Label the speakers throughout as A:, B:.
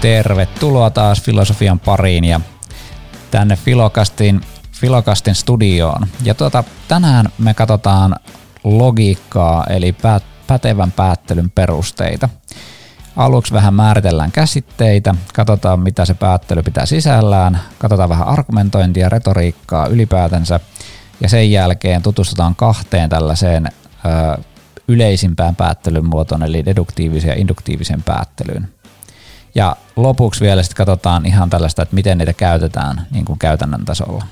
A: Tervetuloa taas filosofian pariin ja tänne Filokastin, Filokastin studioon. Ja tuota, tänään me katsotaan logiikkaa eli pätevän päättelyn perusteita. Aluksi vähän määritellään käsitteitä, katsotaan mitä se päättely pitää sisällään, katsotaan vähän argumentointia, retoriikkaa ylipäätänsä ja sen jälkeen tutustutaan kahteen tällaiseen ö, yleisimpään päättelyn muotoon eli deduktiiviseen ja induktiiviseen päättelyyn. Ja lopuksi vielä sitten katsotaan ihan tällaista, että miten niitä käytetään niin kuin käytännön tasolla.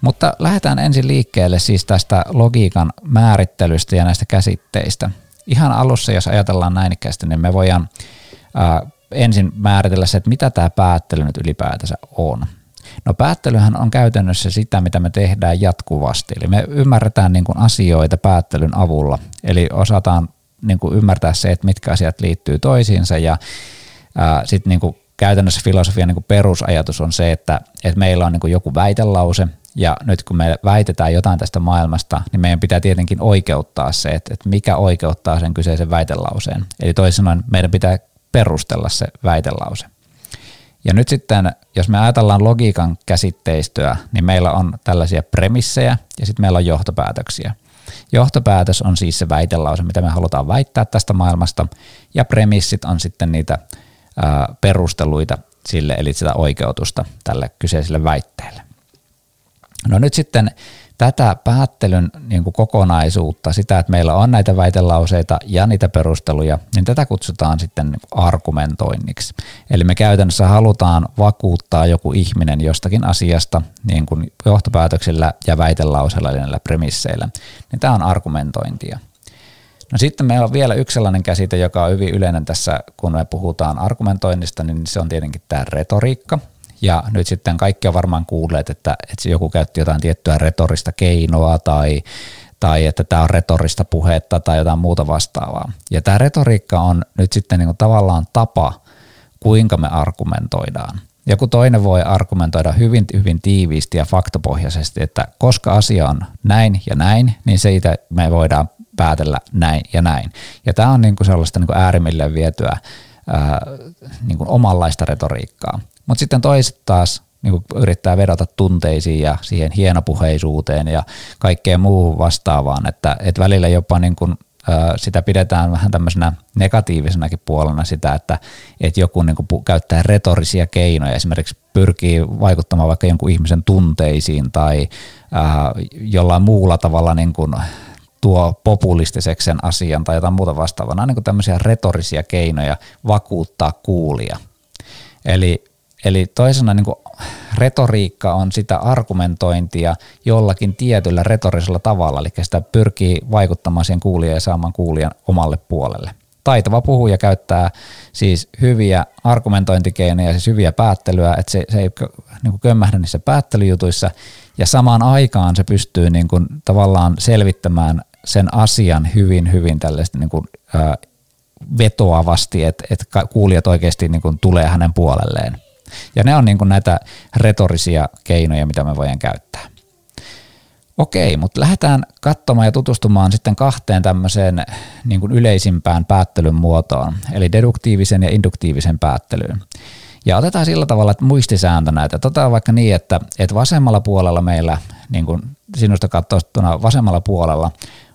A: Mutta lähdetään ensin liikkeelle siis tästä logiikan määrittelystä ja näistä käsitteistä. Ihan alussa, jos ajatellaan näin ikäisesti, niin me voidaan ää, ensin määritellä se, että mitä tämä päättely nyt ylipäätänsä on. No päättelyhän on käytännössä sitä, mitä me tehdään jatkuvasti. Eli me ymmärretään niin kuin asioita päättelyn avulla. Eli osataan niin kuin ymmärtää se, että mitkä asiat liittyy toisiinsa ja sitten niin käytännössä filosofian niin perusajatus on se, että, että meillä on niin joku väitelause, ja nyt kun me väitetään jotain tästä maailmasta, niin meidän pitää tietenkin oikeuttaa se, että, että mikä oikeuttaa sen kyseisen väitelauseen. Eli toisin sanoen meidän pitää perustella se väitelause. Ja nyt sitten, jos me ajatellaan logiikan käsitteistöä, niin meillä on tällaisia premissejä ja sitten meillä on johtopäätöksiä. Johtopäätös on siis se väitelause, mitä me halutaan väittää tästä maailmasta, ja premissit on sitten niitä perusteluita sille, eli sitä oikeutusta tälle kyseiselle väitteelle. No nyt sitten tätä päättelyn niin kuin kokonaisuutta, sitä, että meillä on näitä väitelauseita ja niitä perusteluja, niin tätä kutsutaan sitten niin argumentoinniksi. Eli me käytännössä halutaan vakuuttaa joku ihminen jostakin asiasta niin kuin johtopäätöksillä ja väitelauseilla eli näillä premisseillä. Niin tämä on argumentointia. No sitten meillä on vielä yksi sellainen käsite, joka on hyvin yleinen tässä, kun me puhutaan argumentoinnista, niin se on tietenkin tämä retoriikka. Ja nyt sitten kaikki on varmaan kuulleet, että, että joku käytti jotain tiettyä retorista keinoa tai, tai että tämä on retorista puhetta tai jotain muuta vastaavaa. Ja tämä retoriikka on nyt sitten niin kuin tavallaan tapa, kuinka me argumentoidaan. Joku toinen voi argumentoida hyvin, hyvin tiiviisti ja faktapohjaisesti, että koska asia on näin ja näin, niin siitä me voidaan päätellä näin ja näin. Ja tämä on niin kuin sellaista niin kuin äärimmilleen vietyä ää, niin kuin omanlaista retoriikkaa. Mutta sitten toiset taas niin kuin yrittää vedota tunteisiin ja siihen hienopuheisuuteen ja kaikkeen muuhun vastaavaan, että, että välillä jopa niin kuin, ää, sitä pidetään vähän tämmöisenä negatiivisenakin puolena sitä, että, että joku niin kuin käyttää retorisia keinoja, esimerkiksi pyrkii vaikuttamaan vaikka jonkun ihmisen tunteisiin tai ää, jollain muulla tavalla niin kuin tuo populistiseksi sen asian tai jotain muuta vastaavaa. Nämä on niin tämmöisiä retorisia keinoja vakuuttaa kuulia. Eli, eli toisena niin retoriikka on sitä argumentointia jollakin tietyllä retorisella tavalla, eli sitä pyrkii vaikuttamaan siihen kuulijaan ja saamaan kuulijan omalle puolelle. Taitava puhuja käyttää siis hyviä argumentointikeinoja, siis hyviä päättelyä, että se, se ei niin kömmähdä niissä päättelyjutuissa, ja samaan aikaan se pystyy niin kuin tavallaan selvittämään sen asian hyvin, hyvin tällaista niin kuin, ää, vetoavasti, että, että kuulijat oikeasti niin kuin tulee hänen puolelleen. Ja ne on niin kuin näitä retorisia keinoja, mitä me voidaan käyttää. Okei, mutta lähdetään katsomaan ja tutustumaan sitten kahteen tämmöiseen niin kuin yleisimpään päättelyn muotoon, eli deduktiivisen ja induktiivisen päättelyyn. Ja otetaan sillä tavalla, että muistisääntö näitä. Otetaan vaikka niin, että, että vasemmalla puolella meillä, niin kuin sinusta katsottuna vasemmalla puolella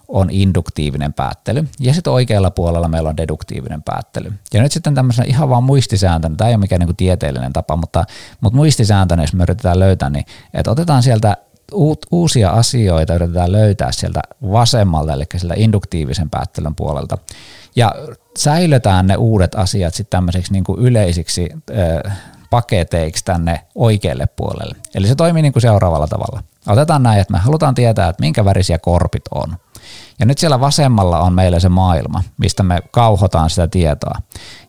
A: on induktiivinen päättely ja sitten oikealla puolella meillä on deduktiivinen päättely. Ja nyt sitten tämmöisenä ihan vaan muistisääntönä, tämä ei ole mikään niin kuin tieteellinen tapa, mutta, mutta muistisääntönä, jos me yritetään löytää, niin että otetaan sieltä uut, uusia asioita, yritetään löytää sieltä vasemmalta, eli sieltä induktiivisen päättelyn puolelta, ja säilytään ne uudet asiat sitten tämmöiseksi niin kuin yleisiksi äh, paketeiksi tänne oikealle puolelle. Eli se toimii niin kuin seuraavalla tavalla. Otetaan näin, että me halutaan tietää, että minkä värisiä korpit on. Ja nyt siellä vasemmalla on meillä se maailma, mistä me kauhotaan sitä tietoa.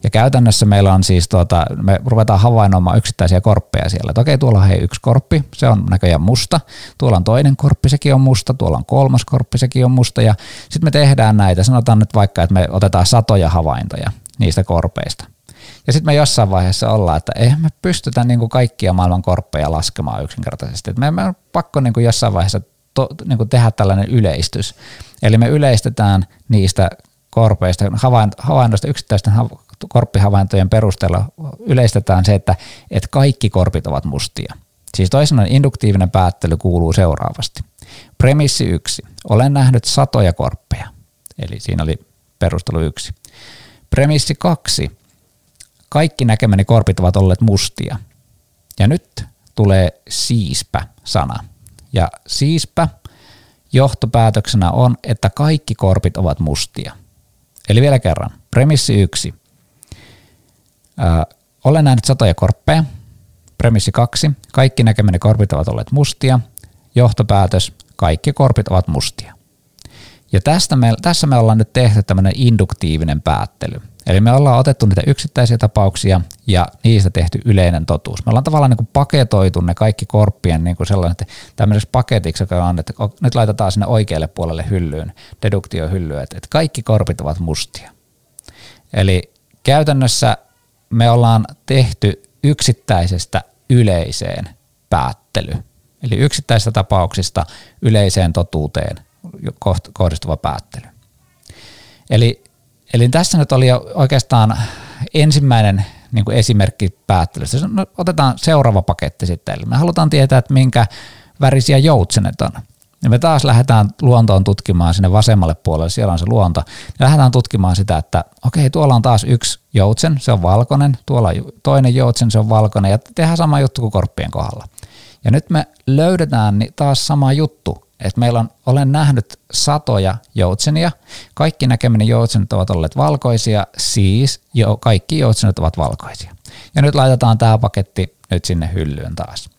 A: Ja käytännössä meillä on siis, tuota, me ruvetaan havainnoimaan yksittäisiä korppeja siellä. Että okei, tuolla on hei yksi korppi, se on näköjään musta. Tuolla on toinen korppi, sekin on musta. Tuolla on kolmas korppi, sekin on musta. Ja sitten me tehdään näitä. Sanotaan nyt vaikka, että me otetaan satoja havaintoja niistä korpeista. Ja sitten me jossain vaiheessa ollaan, että eihän me pystytä niin kuin kaikkia maailman korppeja laskemaan yksinkertaisesti. Et me, on pakko niin kuin jossain vaiheessa to, niin kuin tehdä tällainen yleistys. Eli me yleistetään niistä korpeista, havainnoista, yksittäisten korppihavaintojen perusteella yleistetään se, että, että kaikki korpit ovat mustia. Siis toisena induktiivinen päättely kuuluu seuraavasti. Premissi yksi. Olen nähnyt satoja korppeja. Eli siinä oli perustelu yksi. Premissi kaksi. Kaikki näkemäni korpit ovat olleet mustia. Ja nyt tulee siispä-sana. Ja siispä johtopäätöksenä on, että kaikki korpit ovat mustia. Eli vielä kerran. Premissi yksi. Ö, olen nähnyt satoja korppeja. Premissi kaksi. Kaikki näkemäni korpit ovat olleet mustia. Johtopäätös. Kaikki korpit ovat mustia. Ja tästä me, tässä me ollaan nyt tehty tämmöinen induktiivinen päättely. Eli me ollaan otettu niitä yksittäisiä tapauksia ja niistä tehty yleinen totuus. Me ollaan tavallaan niin kuin paketoitu ne kaikki korppien niin kuin että tämmöisessä paketiksi, joka on, että nyt laitetaan sinne oikealle puolelle hyllyyn, deduktiohyllyyn, että, että kaikki korpit ovat mustia. Eli käytännössä me ollaan tehty yksittäisestä yleiseen päättely. Eli yksittäisistä tapauksista yleiseen totuuteen kohdistuva päättely. Eli, eli tässä nyt oli oikeastaan ensimmäinen niin kuin esimerkki päättelystä. No, otetaan seuraava paketti sitten. Eli me halutaan tietää, että minkä värisiä joutsenet on. Ja me taas lähdetään luontoon tutkimaan sinne vasemmalle puolelle, siellä on se luonto. Ja lähdetään tutkimaan sitä, että okei, tuolla on taas yksi joutsen, se on valkoinen, tuolla toinen joutsen, se on valkoinen, ja tehdään sama juttu kuin korppien kohdalla. Ja nyt me löydetään taas sama juttu, että meillä on, olen nähnyt satoja joutsenia, kaikki näkemäni joutsenet ovat olleet valkoisia, siis jo kaikki joutsenet ovat valkoisia. Ja nyt laitetaan tämä paketti nyt sinne hyllyyn taas.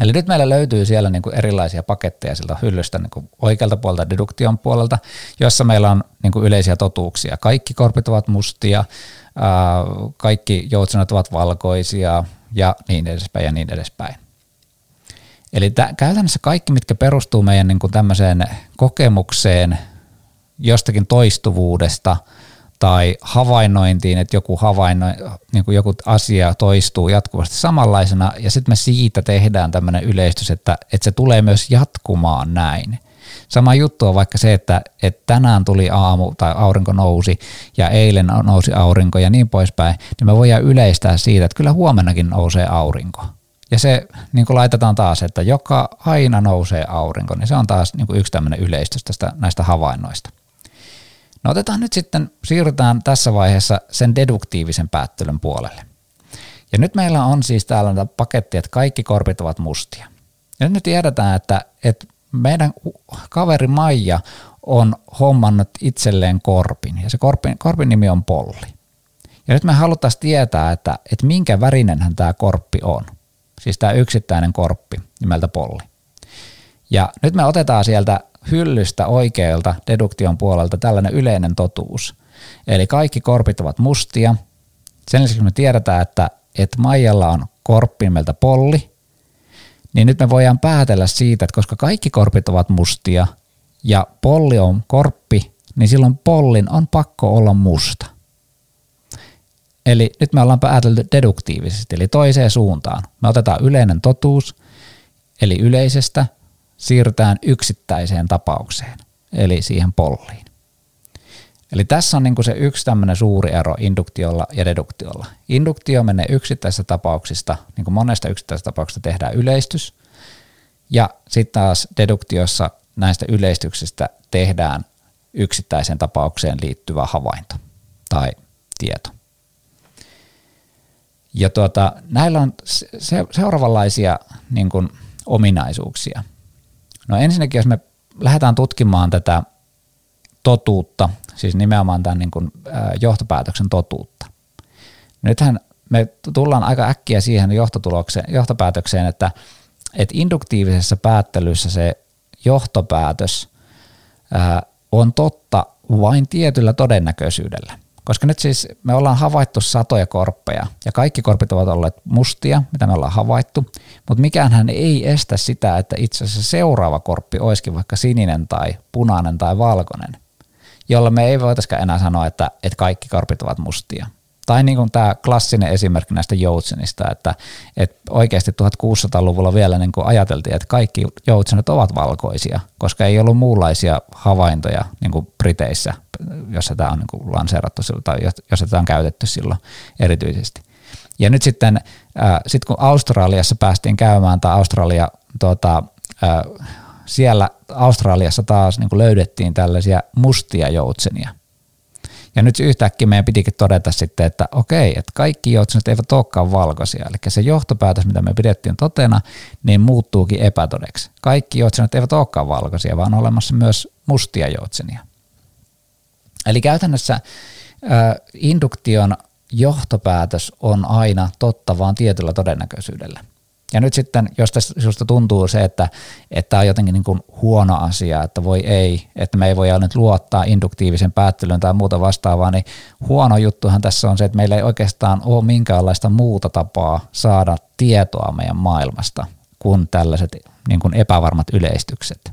A: Eli nyt meillä löytyy siellä niin kuin erilaisia paketteja siltä hyllystä niin kuin oikealta puolelta deduktion puolelta, jossa meillä on niin kuin yleisiä totuuksia. Kaikki korpit ovat mustia, kaikki joutsenet ovat valkoisia ja niin edespäin ja niin edespäin. Eli tä, käytännössä kaikki, mitkä perustuu meidän niin kuin tämmöiseen kokemukseen jostakin toistuvuudesta tai havainnointiin, että joku, havainno, niin kuin joku asia toistuu jatkuvasti samanlaisena ja sitten me siitä tehdään tämmöinen yleistys, että, että se tulee myös jatkumaan näin. Sama juttu on vaikka se, että, että tänään tuli aamu tai aurinko nousi ja eilen nousi aurinko ja niin poispäin, niin me voidaan yleistää siitä, että kyllä huomennakin nousee aurinko. Ja se niin kuin laitetaan taas, että joka aina nousee aurinko, niin se on taas niin kuin yksi tämmöinen yleistys tästä, näistä havainnoista. No otetaan nyt sitten, siirrytään tässä vaiheessa sen deduktiivisen päättelyn puolelle. Ja nyt meillä on siis täällä paketti, että kaikki korpit ovat mustia. Ja nyt tiedetään, että, että meidän kaveri Maija on hommannut itselleen korpin, ja se korpin, korpin nimi on Polli. Ja nyt me haluttaisiin tietää, että, että minkä värinenhän tämä korppi on – siis tämä yksittäinen korppi nimeltä polli. Ja nyt me otetaan sieltä hyllystä oikealta deduktion puolelta tällainen yleinen totuus. Eli kaikki korpit ovat mustia. Sen lisäksi me tiedetään, että, että Maijalla on korppi nimeltä polli, niin nyt me voidaan päätellä siitä, että koska kaikki korpit ovat mustia ja polli on korppi, niin silloin pollin on pakko olla musta. Eli nyt me ollaan päätelty deduktiivisesti, eli toiseen suuntaan. Me otetaan yleinen totuus, eli yleisestä siirrytään yksittäiseen tapaukseen, eli siihen polliin. Eli tässä on niin se yksi tämmöinen suuri ero induktiolla ja deduktiolla. Induktio menee yksittäisistä tapauksista, niin kuin monesta yksittäisestä tapauksesta tehdään yleistys, ja sitten taas deduktiossa näistä yleistyksistä tehdään yksittäiseen tapaukseen liittyvä havainto tai tieto. Ja tuota, näillä on se, seuraavanlaisia niin kuin, ominaisuuksia. No ensinnäkin, jos me lähdetään tutkimaan tätä totuutta, siis nimenomaan tämän niin kuin, johtopäätöksen totuutta. Nythän me tullaan aika äkkiä siihen johtopäätökseen, että, että induktiivisessa päättelyssä se johtopäätös ää, on totta vain tietyllä todennäköisyydellä. Koska nyt siis me ollaan havaittu satoja korppeja ja kaikki korpit ovat olleet mustia, mitä me ollaan havaittu, mutta mikään ei estä sitä, että itse asiassa seuraava korppi olisikin vaikka sininen tai punainen tai valkoinen, jolla me ei voitaisikaan enää sanoa, että, että kaikki korpit ovat mustia. Tai niin kuin tämä klassinen esimerkki näistä joutsenista, että, että oikeasti 1600-luvulla vielä niin kuin ajateltiin, että kaikki joutsenet ovat valkoisia, koska ei ollut muunlaisia havaintoja niin kuin Briteissä jos sitä on niin lanseerattu silloin, tai jos sitä on käytetty silloin erityisesti. Ja nyt sitten, äh, sit kun Australiassa päästiin käymään, tai Australia, tuota, äh, siellä Australiassa taas niin löydettiin tällaisia mustia joutsenia – ja nyt yhtäkkiä meidän pitikin todeta sitten, että okei, että kaikki joutsenet eivät olekaan valkoisia. Eli se johtopäätös, mitä me pidettiin totena, niin muuttuukin epätodeksi. Kaikki joutsenet eivät olekaan valkoisia, vaan on olemassa myös mustia joutsenia. Eli käytännössä induktion johtopäätös on aina totta vaan tietyllä todennäköisyydellä. Ja nyt sitten, jos tästä tuntuu se, että tämä on jotenkin niin kuin huono asia, että voi ei, että me ei voi nyt luottaa induktiivisen päättelyyn tai muuta vastaavaa, niin huono juttuhan tässä on se, että meillä ei oikeastaan ole minkäänlaista muuta tapaa saada tietoa meidän maailmasta kuin tällaiset niin kuin epävarmat yleistykset.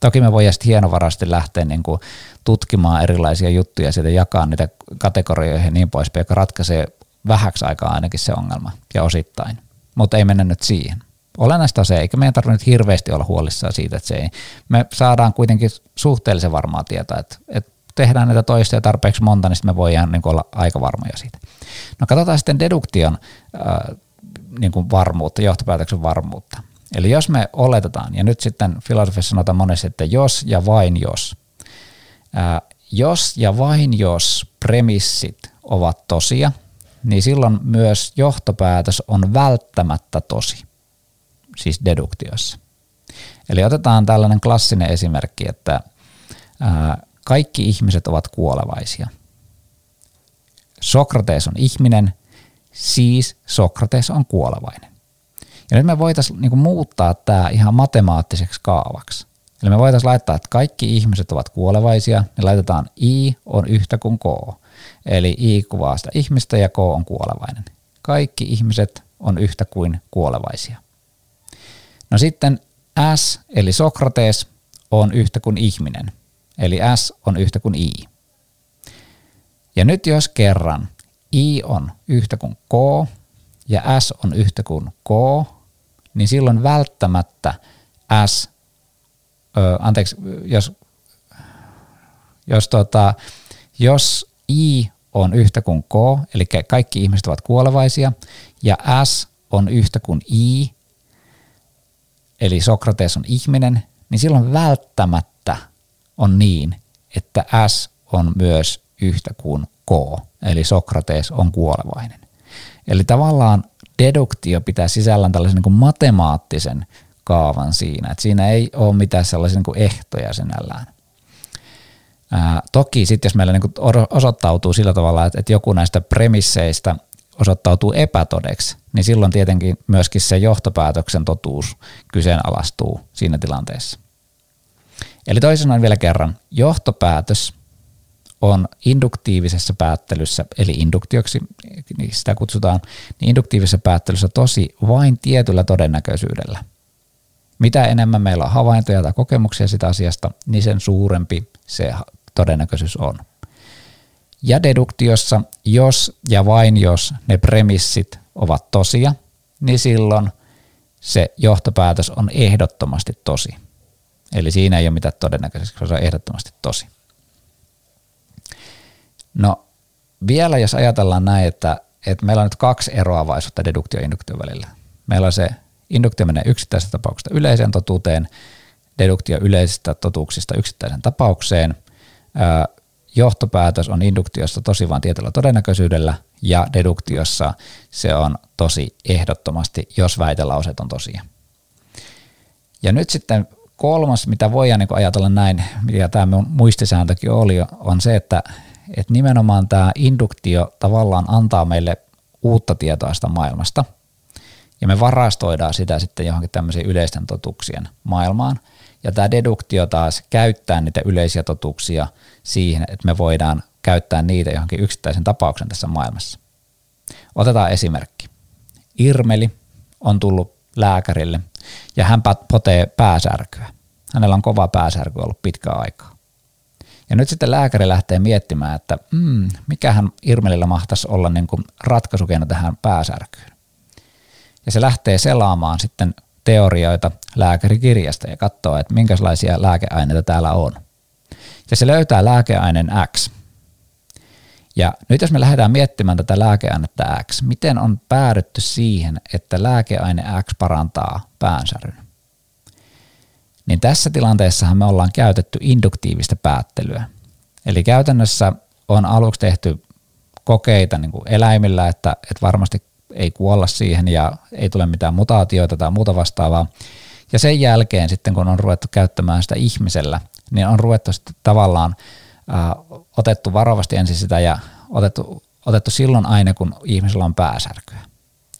A: Toki me voidaan sitten hienovarasti lähteä niin kuin tutkimaan erilaisia juttuja ja jakaa niitä kategorioihin ja niin poispäin, joka ratkaisee vähäksi aikaa ainakin se ongelma ja osittain mutta ei mennä nyt siihen. Olennaista on se, eikä meidän tarvitse hirveästi olla huolissaan siitä, että se ei. Me saadaan kuitenkin suhteellisen varmaa tietoa, että, että tehdään näitä toistoja tarpeeksi monta, niin me voidaan niin olla aika varmoja siitä. No katsotaan sitten deduktion äh, niin kuin varmuutta, johtopäätöksen varmuutta. Eli jos me oletetaan, ja nyt sitten filosofiassa sanotaan monesti, että jos ja vain jos, äh, jos ja vain jos premissit ovat tosia, niin silloin myös johtopäätös on välttämättä tosi, siis deduktiossa. Eli otetaan tällainen klassinen esimerkki, että kaikki ihmiset ovat kuolevaisia. Sokrates on ihminen, siis Sokrates on kuolevainen. Ja nyt me voitaisiin niinku muuttaa tämä ihan matemaattiseksi kaavaksi. Eli me voitaisiin laittaa, että kaikki ihmiset ovat kuolevaisia, me laitetaan i on yhtä kuin k. Eli I kuvaa sitä ihmistä ja K on kuolevainen. Kaikki ihmiset on yhtä kuin kuolevaisia. No sitten S eli Sokrates on yhtä kuin ihminen. Eli S on yhtä kuin I. Ja nyt jos kerran I on yhtä kuin K ja S on yhtä kuin K, niin silloin välttämättä S, ö, anteeksi, jos, jos, tota, jos I on yhtä kuin K, eli kaikki ihmiset ovat kuolevaisia, ja S on yhtä kuin I, eli Sokrates on ihminen, niin silloin välttämättä on niin, että S on myös yhtä kuin K, eli Sokrates on kuolevainen. Eli tavallaan deduktio pitää sisällään tällaisen niin matemaattisen kaavan siinä, että siinä ei ole mitään sellaisia niin ehtoja sinällään. Ää, toki sitten jos meillä niinku osoittautuu sillä tavalla, että, että joku näistä premisseistä osoittautuu epätodeksi, niin silloin tietenkin myöskin se johtopäätöksen totuus kyseenalaistuu siinä tilanteessa. Eli toisin sanoen vielä kerran, johtopäätös on induktiivisessa päättelyssä, eli induktioksi niin sitä kutsutaan, niin induktiivisessa päättelyssä tosi vain tietyllä todennäköisyydellä. Mitä enemmän meillä on havaintoja tai kokemuksia sitä asiasta, niin sen suurempi se todennäköisyys on. Ja deduktiossa, jos ja vain jos ne premissit ovat tosia, niin silloin se johtopäätös on ehdottomasti tosi. Eli siinä ei ole mitään todennäköisesti, se on ehdottomasti tosi. No vielä jos ajatellaan näin, että, että meillä on nyt kaksi eroavaisuutta deduktio ja induktio välillä. Meillä on se induktio menee yksittäisestä tapauksesta yleiseen totuuteen, deduktio yleisistä totuuksista yksittäisen tapaukseen – johtopäätös on induktiossa tosi vain tietyllä todennäköisyydellä ja deduktiossa se on tosi ehdottomasti, jos väitelauseet on tosia. Ja nyt sitten kolmas, mitä voidaan niin ajatella näin, mitä tämä muistisääntökin oli, on se, että, että nimenomaan tämä induktio tavallaan antaa meille uutta tietoa sitä maailmasta, ja me varastoidaan sitä sitten johonkin tämmöisiin yleisten totuuksien maailmaan – ja tämä deduktio taas käyttää niitä yleisiä totuuksia siihen, että me voidaan käyttää niitä johonkin yksittäisen tapauksen tässä maailmassa. Otetaan esimerkki. Irmeli on tullut lääkärille ja hän potee pääsärkyä. Hänellä on kova pääsärky ollut pitkä aikaa. Ja nyt sitten lääkäri lähtee miettimään, että mm, mikähän Irmelillä mahtaisi olla niin kuin ratkaisukeino tähän pääsärkyyn. Ja se lähtee selaamaan sitten teorioita lääkärikirjasta ja katsoa, että minkälaisia lääkeaineita täällä on. ja se löytää lääkeaineen X. Ja nyt jos me lähdetään miettimään tätä lääkeainetta X, miten on päädytty siihen, että lääkeaine X parantaa päänsäryn? Niin tässä tilanteessahan me ollaan käytetty induktiivista päättelyä. Eli käytännössä on aluksi tehty kokeita niin kuin eläimillä, että, että varmasti ei kuolla siihen ja ei tule mitään mutaatioita tai muuta vastaavaa. Ja sen jälkeen sitten, kun on ruvettu käyttämään sitä ihmisellä, niin on ruvettu sitten tavallaan äh, otettu varovasti ensin sitä ja otettu, otettu silloin aine, kun ihmisellä on pääsärkyä.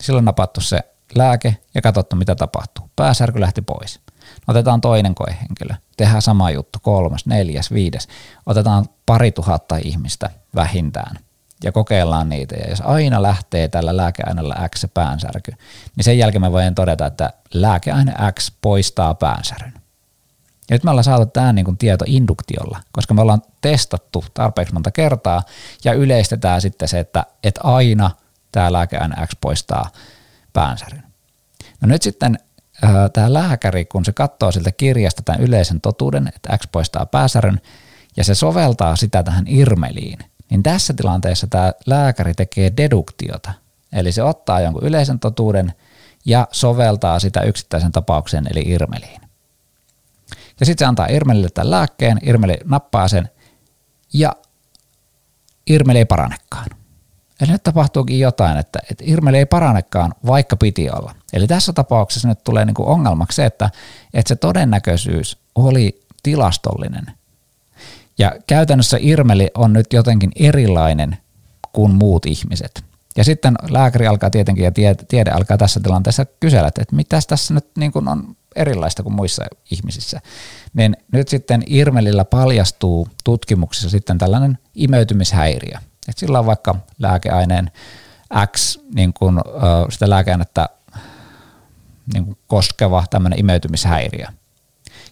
A: Silloin napattu se lääke ja katsottu, mitä tapahtuu. Pääsärky lähti pois. Otetaan toinen koehenkilö, tehdään sama juttu, kolmas, neljäs, viides. Otetaan pari tuhatta ihmistä vähintään ja kokeillaan niitä. Ja jos aina lähtee tällä lääkeaineella X päänsärky, niin sen jälkeen me voidaan todeta, että lääkeaine X poistaa päänsäryn. Ja nyt me ollaan saatu tämä niin tieto induktiolla, koska me ollaan testattu tarpeeksi monta kertaa ja yleistetään sitten se, että, että aina tämä lääkeaine X poistaa päänsäryn. No nyt sitten tämä lääkäri, kun se katsoo siltä kirjasta tämän yleisen totuuden, että X poistaa pääsäryn, ja se soveltaa sitä tähän irmeliin, niin tässä tilanteessa tämä lääkäri tekee deduktiota. Eli se ottaa jonkun yleisen totuuden ja soveltaa sitä yksittäisen tapauksen eli irmeliin. Ja sitten se antaa Irmelille tämän lääkkeen, Irmeli nappaa sen ja Irmeli ei paranekaan. Eli nyt tapahtuukin jotain, että, että Irmeli ei paranekaan, vaikka piti olla. Eli tässä tapauksessa nyt tulee niin kuin ongelmaksi se, että, että se todennäköisyys oli tilastollinen. Ja käytännössä Irmeli on nyt jotenkin erilainen kuin muut ihmiset. Ja sitten lääkäri alkaa tietenkin ja tiede, alkaa tässä tilanteessa kysellä, että mitä tässä nyt niin kuin on erilaista kuin muissa ihmisissä. Niin nyt sitten Irmelillä paljastuu tutkimuksissa sitten tällainen imeytymishäiriö. Et sillä on vaikka lääkeaineen X niin kuin, sitä lääkeainetta niin kuin koskeva tämmöinen imeytymishäiriö.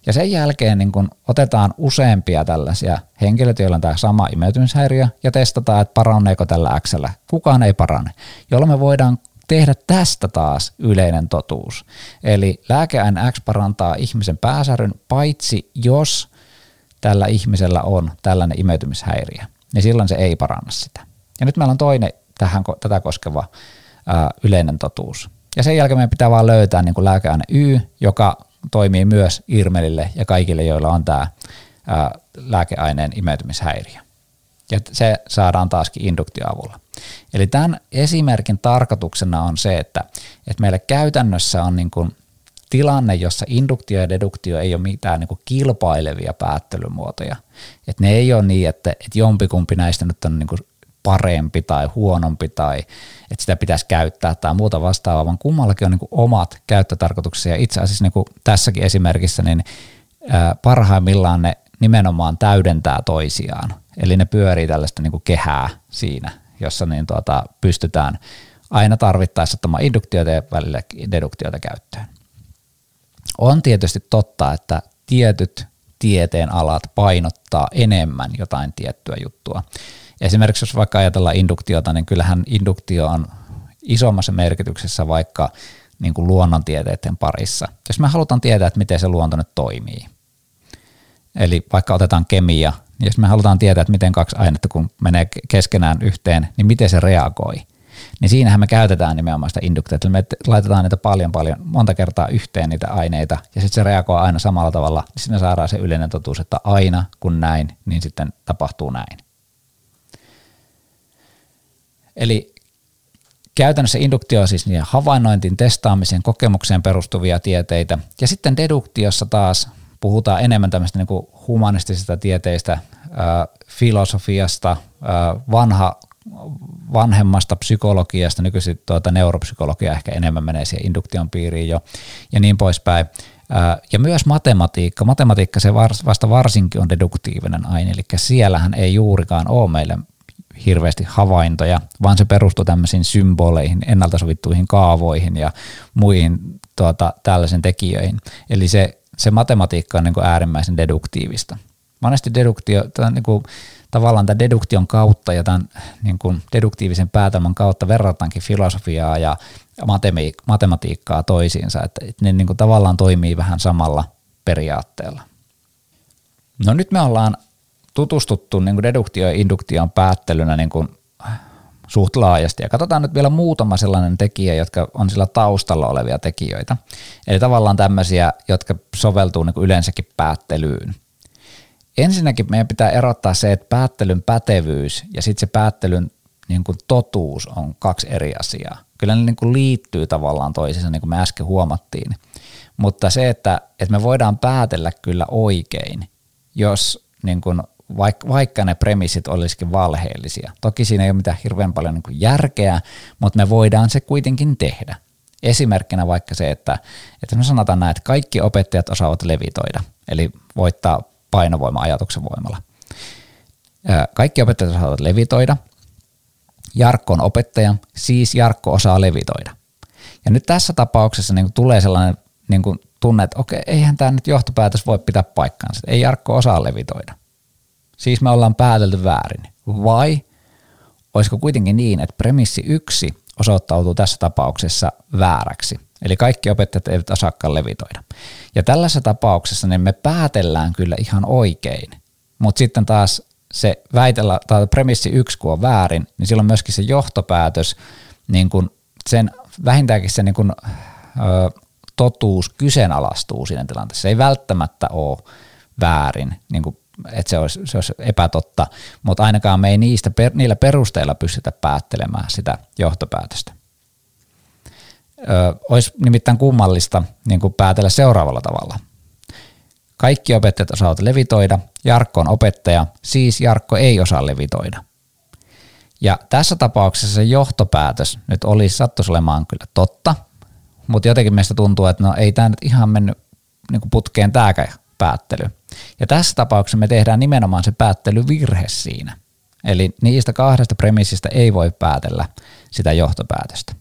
A: Ja sen jälkeen niin kun otetaan useampia tällaisia henkilöitä, joilla on tämä sama imeytymishäiriö, ja testataan, että paraneeko tällä X. Kukaan ei parane, jolloin me voidaan tehdä tästä taas yleinen totuus. Eli lääkeaine X parantaa ihmisen pääsäryn, paitsi jos tällä ihmisellä on tällainen imeytymishäiriö, niin silloin se ei paranna sitä. Ja nyt meillä on toinen tähän, tätä koskeva ää, yleinen totuus. Ja sen jälkeen meidän pitää vaan löytää niin lääkeaine Y, joka toimii myös Irmelille ja kaikille, joilla on tämä ää, lääkeaineen imeytymishäiriö. Ja se saadaan taaskin induktioavulla. Eli tämän esimerkin tarkoituksena on se, että, että meillä käytännössä on niin kuin tilanne, jossa induktio ja deduktio ei ole mitään niin kuin kilpailevia päättelymuotoja. Että ne ei ole niin, että, että jompikumpi näistä nyt on niin kuin parempi tai huonompi tai että sitä pitäisi käyttää tai muuta vastaavaa, vaan kummallakin on niin omat käyttötarkoituksia. Itse asiassa niin kuin tässäkin esimerkissä niin parhaimmillaan ne nimenomaan täydentää toisiaan. Eli ne pyörii tällaista niin kehää siinä, jossa niin tuota, pystytään aina tarvittaessa ottamaan induktiota ja välillä deduktiota käyttöön. On tietysti totta, että tietyt tieteen alat painottaa enemmän jotain tiettyä juttua. Esimerkiksi jos vaikka ajatellaan induktiota, niin kyllähän induktio on isommassa merkityksessä vaikka niin kuin luonnontieteiden parissa. Jos me halutaan tietää, että miten se luonto nyt toimii, eli vaikka otetaan kemia, niin jos me halutaan tietää, että miten kaksi ainetta kun menee keskenään yhteen, niin miten se reagoi, niin siinähän me käytetään nimenomaan sitä induktiota. Me laitetaan niitä paljon paljon, monta kertaa yhteen niitä aineita, ja sitten se reagoi aina samalla tavalla, niin sinne saadaan se yleinen totuus, että aina kun näin, niin sitten tapahtuu näin. Eli käytännössä induktio on siis niiden havainnointiin, testaamiseen, kokemukseen perustuvia tieteitä. Ja sitten deduktiossa taas puhutaan enemmän tämmöistä niin humanistisista tieteistä, filosofiasta, vanha, vanhemmasta psykologiasta, nykyisin tuota neuropsykologia ehkä enemmän menee siihen induktion piiriin jo, ja niin poispäin. Ja myös matematiikka. Matematiikka se vasta varsinkin on deduktiivinen aine, eli siellähän ei juurikaan ole meille hirveästi havaintoja, vaan se perustuu tämmöisiin symboleihin, ennalta sovittuihin kaavoihin ja muihin tuota, tällaisen tekijöihin. Eli se, se matematiikka on niin kuin äärimmäisen deduktiivista. Monesti deduktio, tämän, niin kuin, tavallaan tämän deduktion kautta ja tämän niin kuin deduktiivisen päätelmän kautta verrataankin filosofiaa ja matematiikkaa toisiinsa, että ne niin kuin tavallaan toimii vähän samalla periaatteella. No nyt me ollaan tutustuttu niin kuin deduktio- ja induktion päättelynä niin kuin suht laajasti. Ja katsotaan nyt vielä muutama sellainen tekijä, jotka on sillä taustalla olevia tekijöitä. Eli tavallaan tämmöisiä, jotka soveltuu niin kuin yleensäkin päättelyyn. Ensinnäkin meidän pitää erottaa se, että päättelyn pätevyys ja sitten se päättelyn niin kuin totuus on kaksi eri asiaa. Kyllä ne niin kuin liittyy tavallaan toisiinsa, niin kuin me äsken huomattiin. Mutta se, että, että me voidaan päätellä kyllä oikein, jos niin kuin vaikka, vaikka ne premissit olisikin valheellisia. Toki siinä ei ole mitään hirveän paljon niin järkeä, mutta me voidaan se kuitenkin tehdä. Esimerkkinä vaikka se, että, että me sanotaan näin, että kaikki opettajat osaavat levitoida, eli voittaa painovoima ajatuksen voimalla. Kaikki opettajat osaavat levitoida. Jarkko on opettaja, siis Jarkko osaa levitoida. Ja nyt tässä tapauksessa niin tulee sellainen niin tunne, että okei, eihän tämä nyt johtopäätös voi pitää paikkaansa. Ei Jarkko osaa levitoida. Siis me ollaan päätelty väärin. Vai olisiko kuitenkin niin, että premissi yksi osoittautuu tässä tapauksessa vääräksi. Eli kaikki opettajat eivät osaakaan levitoida. Ja tällaisessa tapauksessa niin me päätellään kyllä ihan oikein, mutta sitten taas se väitellä, tai premissi yksi kun on väärin, niin silloin myöskin se johtopäätös, niin kun sen, vähintäänkin se niin kun, ö, totuus kyseenalaistuu siinä tilanteessa. Se ei välttämättä ole väärin, niin kuin että se olisi, se olisi epätotta, mutta ainakaan me ei niistä, per, niillä perusteilla pystytä päättelemään sitä johtopäätöstä. Ö, olisi nimittäin kummallista niin kuin päätellä seuraavalla tavalla. Kaikki opettajat osaavat levitoida, Jarkko on opettaja, siis Jarkko ei osaa levitoida. Ja tässä tapauksessa se johtopäätös nyt olisi sattuisi olemaan kyllä totta, mutta jotenkin meistä tuntuu, että no ei tämä nyt ihan mennyt niin kuin putkeen tämäkään päättely. Ja tässä tapauksessa me tehdään nimenomaan se päättelyvirhe siinä. Eli niistä kahdesta premissistä ei voi päätellä sitä johtopäätöstä.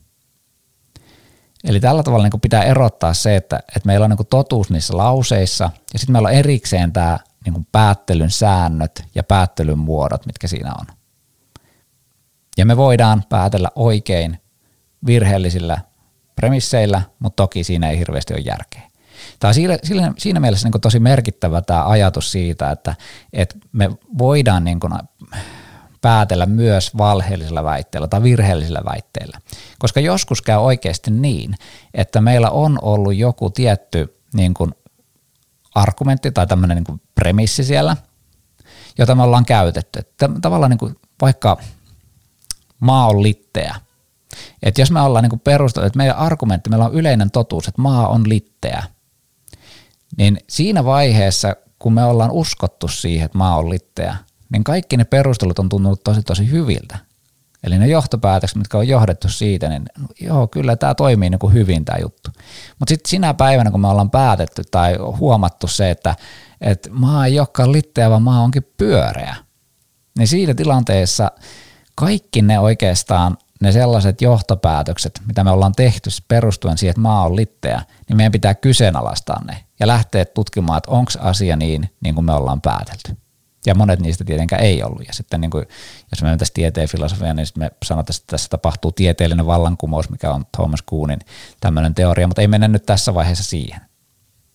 A: Eli tällä tavalla niin pitää erottaa se, että, että meillä on niin totuus niissä lauseissa ja sitten meillä on erikseen tämä niin päättelyn säännöt ja päättelyn muodot, mitkä siinä on. Ja me voidaan päätellä oikein virheellisillä premisseillä, mutta toki siinä ei hirveästi ole järkeä. Tämä on siinä, siinä mielessä niin tosi merkittävä tämä ajatus siitä, että, että me voidaan niin kuin päätellä myös valheellisella väitteellä tai virheellisellä väitteellä. Koska joskus käy oikeasti niin, että meillä on ollut joku tietty niin kuin argumentti tai tämmöinen niin kuin premissi siellä, jota me ollaan käytetty. Tavallaan niin kuin vaikka maa on litteä. Että jos me ollaan niin perusteltu, että meidän argumentti, meillä on yleinen totuus, että maa on litteä – niin siinä vaiheessa, kun me ollaan uskottu siihen, että maa on litteä, niin kaikki ne perustelut on tuntunut tosi tosi hyviltä. Eli ne johtopäätökset, mitkä on johdettu siitä, niin joo, kyllä tämä toimii niin kuin hyvin tämä juttu. Mutta sitten sinä päivänä, kun me ollaan päätetty tai huomattu se, että, että maa ei olekaan litteä, vaan maa onkin pyöreä, niin siinä tilanteessa kaikki ne oikeastaan ne sellaiset johtopäätökset, mitä me ollaan tehty perustuen siihen, että maa on litteä, niin meidän pitää kyseenalaistaa ne ja lähteä tutkimaan, että onko asia niin, niin kuin me ollaan päätelty. Ja monet niistä tietenkään ei ollut. Ja sitten niin kuin, jos me tässä tieteen filosofiaan, niin me sanotaan, että tässä tapahtuu tieteellinen vallankumous, mikä on Thomas Kuhnin tämmöinen teoria, mutta ei mennä nyt tässä vaiheessa siihen.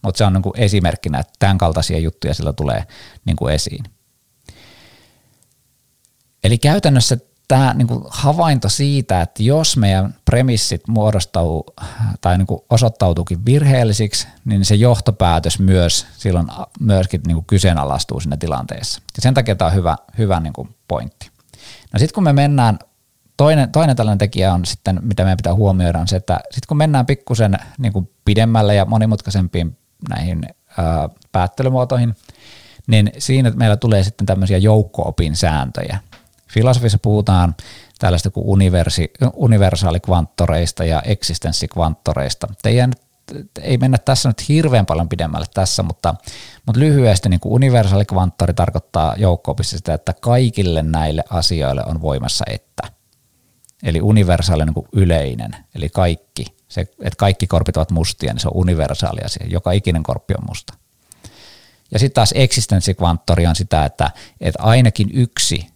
A: Mutta se on niin kuin esimerkkinä, että tämän kaltaisia juttuja sillä tulee niin kuin esiin. Eli käytännössä tämä niin kuin havainto siitä, että jos meidän premissit muodostuu tai niin kuin osoittautuukin virheellisiksi, niin se johtopäätös myös silloin myöskin niin kuin kyseenalaistuu siinä tilanteessa. Ja sen takia tämä on hyvä, hyvä niin kuin pointti. No sitten kun me mennään, toinen, toinen tällainen tekijä on sitten, mitä meidän pitää huomioida, on se, että sitten kun mennään pikkusen niin kuin pidemmälle ja monimutkaisempiin näihin ää, päättelymuotoihin, niin siinä meillä tulee sitten tämmöisiä joukko-opin sääntöjä – Filosofissa puhutaan tällaista kuin universi, universaalikvanttoreista ja eksistenssikvanttoreista. Ei, ei mennä tässä nyt hirveän paljon pidemmälle tässä, mutta, mutta lyhyesti niin kuin universaalikvanttori tarkoittaa joukko sitä, että kaikille näille asioille on voimassa että. Eli universaali niin kuin yleinen, eli kaikki. Se, että kaikki korpit ovat mustia, niin se on universaali asia. Joka ikinen korppi on musta. Ja sitten taas eksistenssikvanttori on sitä, että, että ainakin yksi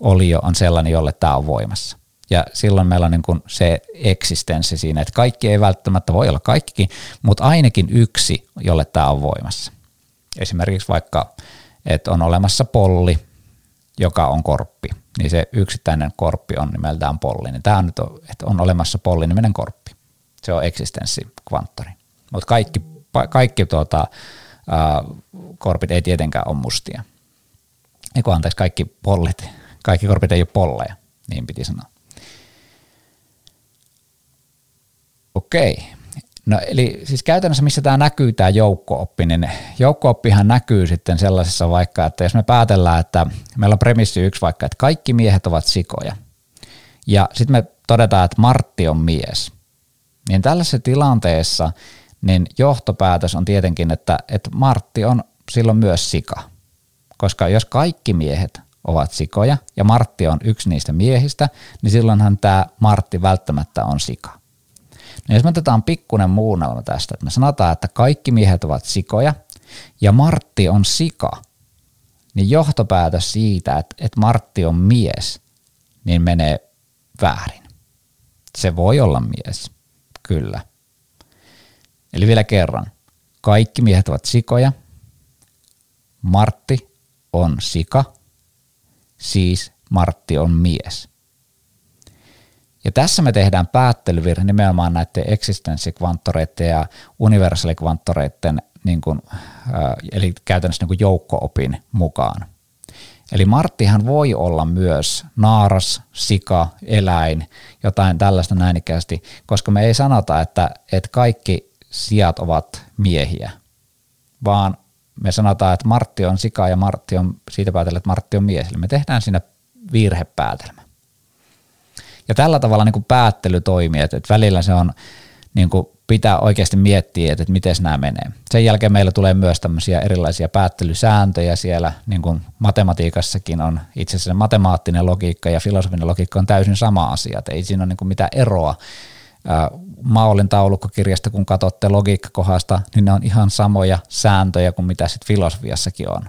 A: olio on sellainen, jolle tämä on voimassa. Ja silloin meillä on niin kuin se eksistenssi siinä, että kaikki ei välttämättä voi olla kaikkikin, mutta ainakin yksi, jolle tämä on voimassa. Esimerkiksi vaikka että on olemassa polli, joka on korppi, niin se yksittäinen korppi on nimeltään polli. Niin tämä on nyt, että on olemassa polliniminen korppi. Se on eksistenssikvanttori. Mutta kaikki, kaikki tuota, korpit ei tietenkään ole mustia. Eikö anteeksi, kaikki pollit, kaikki korpit ei ole polleja, niin piti sanoa. Okei. No eli siis käytännössä missä tämä näkyy tämä joukkooppi, niin joukkooppihan näkyy sitten sellaisessa vaikka, että jos me päätellään, että meillä on premissi yksi vaikka, että kaikki miehet ovat sikoja, ja sitten me todetaan, että Martti on mies, niin tällaisessa tilanteessa niin johtopäätös on tietenkin, että, että Martti on silloin myös sika. Koska jos kaikki miehet ovat sikoja ja Martti on yksi niistä miehistä, niin silloinhan tämä Martti välttämättä on sika. No jos me otetaan pikkunen muunnelma tästä, että me sanotaan, että kaikki miehet ovat sikoja ja Martti on sika, niin johtopäätös siitä, että, että Martti on mies, niin menee väärin. Se voi olla mies, kyllä. Eli vielä kerran. Kaikki miehet ovat sikoja. Martti on sika. Siis Martti on mies. Ja tässä me tehdään päättelyvirhe nimenomaan näiden eksistenssikvanttoreiden ja universaalikvanttoreiden niin kuin, eli käytännössä niin kuin joukko-opin mukaan. Eli Marttihan voi olla myös naaras, sika, eläin, jotain tällaista näinikästi, koska me ei sanota, että, että kaikki sijat ovat miehiä, vaan me sanotaan, että Martti on sika ja Martti on, siitä päätellä, että Martti on mies. Eli me tehdään siinä virhepäätelmä. Ja tällä tavalla niin kuin päättely toimii, että, että välillä se on, niin kuin pitää oikeasti miettiä, että, että miten nämä menee. Sen jälkeen meillä tulee myös tämmöisiä erilaisia päättelysääntöjä siellä, niin kuin matematiikassakin on itse asiassa matemaattinen logiikka ja filosofinen logiikka on täysin sama asia, että ei siinä ole niin kuin mitään eroa Maolin taulukkokirjasta, kun katsotte logiikkakohdasta, niin ne on ihan samoja sääntöjä kuin mitä sitten filosofiassakin on.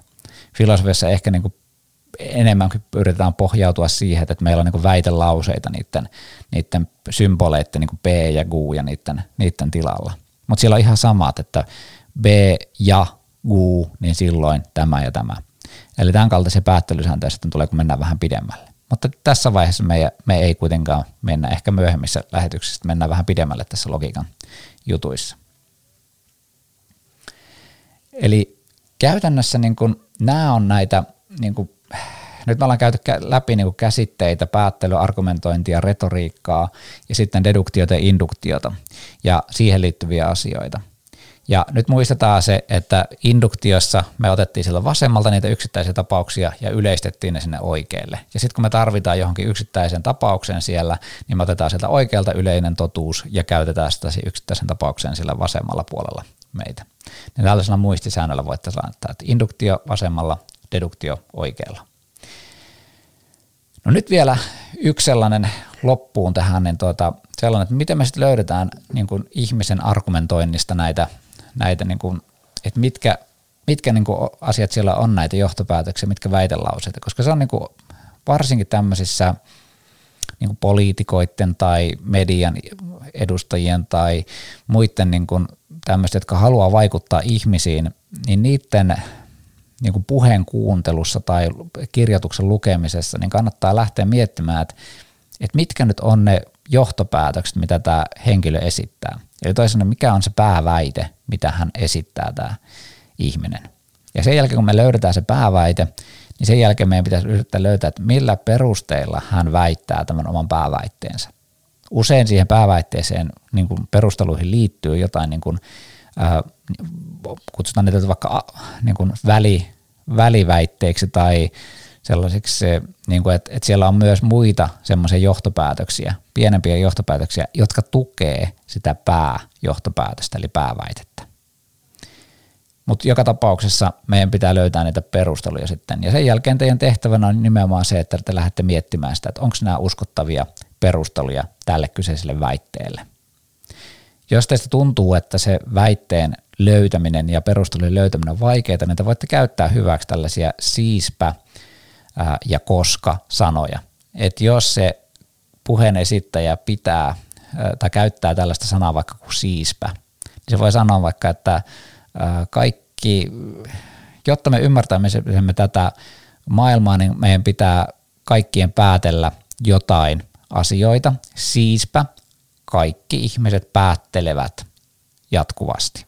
A: Filosofiassa ehkä niin kuin enemmän yritetään pohjautua siihen, että meillä on niin väitelauseita niiden, niiden symboleiden niin B ja G ja niiden, niiden tilalla. Mutta siellä on ihan samat, että B ja G, niin silloin tämä ja tämä. Eli tämän kaltaisia päättelysääntöjä sitten tulee, kun mennään vähän pidemmälle. Mutta tässä vaiheessa me, me ei kuitenkaan mennä, ehkä myöhemmissä lähetyksissä mennään vähän pidemmälle tässä logiikan jutuissa. Eli käytännössä niin kun, nämä on näitä, niin kun, nyt me ollaan käyty läpi niin käsitteitä, päättelyä, argumentointia, retoriikkaa ja sitten deduktiota ja induktiota ja siihen liittyviä asioita. Ja nyt muistetaan se, että induktiossa me otettiin sillä vasemmalta niitä yksittäisiä tapauksia ja yleistettiin ne sinne oikealle. Ja sitten kun me tarvitaan johonkin yksittäisen tapauksen siellä, niin me otetaan sieltä oikealta yleinen totuus ja käytetään sitä yksittäisen tapauksen sillä vasemmalla puolella meitä. Ja tällaisella muistisäännöllä voitte sanoa, että induktio vasemmalla, deduktio oikealla. No nyt vielä yksi sellainen loppuun tähän, niin tuota, sellainen, että miten me sitten löydetään niin kuin ihmisen argumentoinnista näitä näitä, niin kuin, että mitkä, mitkä niin kuin asiat siellä on näitä johtopäätöksiä, mitkä väitelauseita, koska se on niin kuin, varsinkin tämmöisissä niin kuin poliitikoiden tai median edustajien tai muiden niin kuin tämmöistä, jotka haluaa vaikuttaa ihmisiin, niin niiden niin kuin puheen kuuntelussa tai kirjoituksen lukemisessa, niin kannattaa lähteä miettimään, että, että mitkä nyt on ne johtopäätökset, mitä tämä henkilö esittää. Eli toisaalta mikä on se pääväite, mitä hän esittää tämä ihminen. Ja sen jälkeen, kun me löydetään se pääväite, niin sen jälkeen meidän pitäisi yrittää löytää, että millä perusteilla hän väittää tämän oman pääväitteensä. Usein siihen pääväitteeseen niin kuin perusteluihin liittyy jotain, niin kuin, äh, kutsutaan niitä vaikka niin kuin väli, väliväitteiksi tai sellaisiksi, niin kuin, että, että siellä on myös muita semmoisia johtopäätöksiä, pienempiä johtopäätöksiä, jotka tukee sitä pääjohtopäätöstä, eli pääväitettä. Mutta joka tapauksessa meidän pitää löytää niitä perusteluja sitten. Ja sen jälkeen teidän tehtävänä on nimenomaan se, että te lähdette miettimään sitä, että onko nämä uskottavia perusteluja tälle kyseiselle väitteelle. Jos teistä tuntuu, että se väitteen löytäminen ja perustelujen löytäminen on vaikeaa, niin te voitte käyttää hyväksi tällaisia siispä ja koska sanoja. Et jos se puheen esittäjä pitää tai käyttää tällaista sanaa vaikka kuin siispä, niin se voi sanoa vaikka, että kaikki Jotta me ymmärtämme tätä maailmaa, niin meidän pitää kaikkien päätellä jotain asioita. Siispä kaikki ihmiset päättelevät jatkuvasti.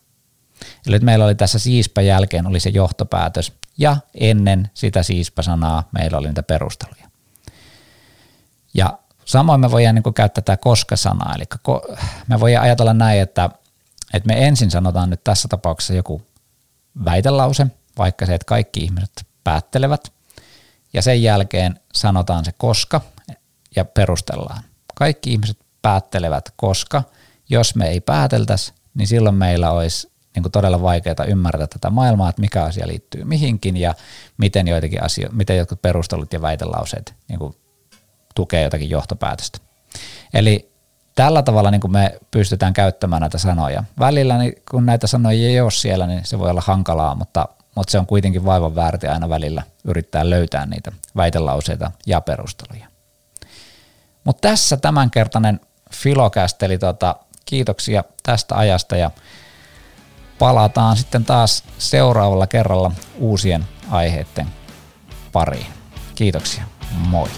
A: Eli meillä oli tässä siispä jälkeen oli se johtopäätös ja ennen sitä siispä-sanaa meillä oli niitä perusteluja. Ja samoin me voidaan niin käyttää tätä koska-sanaa, eli me voidaan ajatella näin, että, että me ensin sanotaan nyt tässä tapauksessa joku väitelause, vaikka se, että kaikki ihmiset päättelevät, ja sen jälkeen sanotaan se koska ja perustellaan. Kaikki ihmiset päättelevät koska, jos me ei pääteltäisi, niin silloin meillä olisi niin kuin todella vaikeaa ymmärtää tätä maailmaa, että mikä asia liittyy mihinkin ja miten, joitakin asio- miten jotkut perustelut ja väitelauseet niin kuin tukee jotakin johtopäätöstä. Eli tällä tavalla niin kuin me pystytään käyttämään näitä sanoja. Välillä niin kun näitä sanoja ei ole siellä, niin se voi olla hankalaa, mutta, mutta se on kuitenkin vaivan väärti aina välillä yrittää löytää niitä väitelauseita ja perusteluja. Mutta tässä tämänkertainen Filokäst, eli tota, kiitoksia tästä ajasta ja palataan sitten taas seuraavalla kerralla uusien aiheiden pariin. Kiitoksia, moi!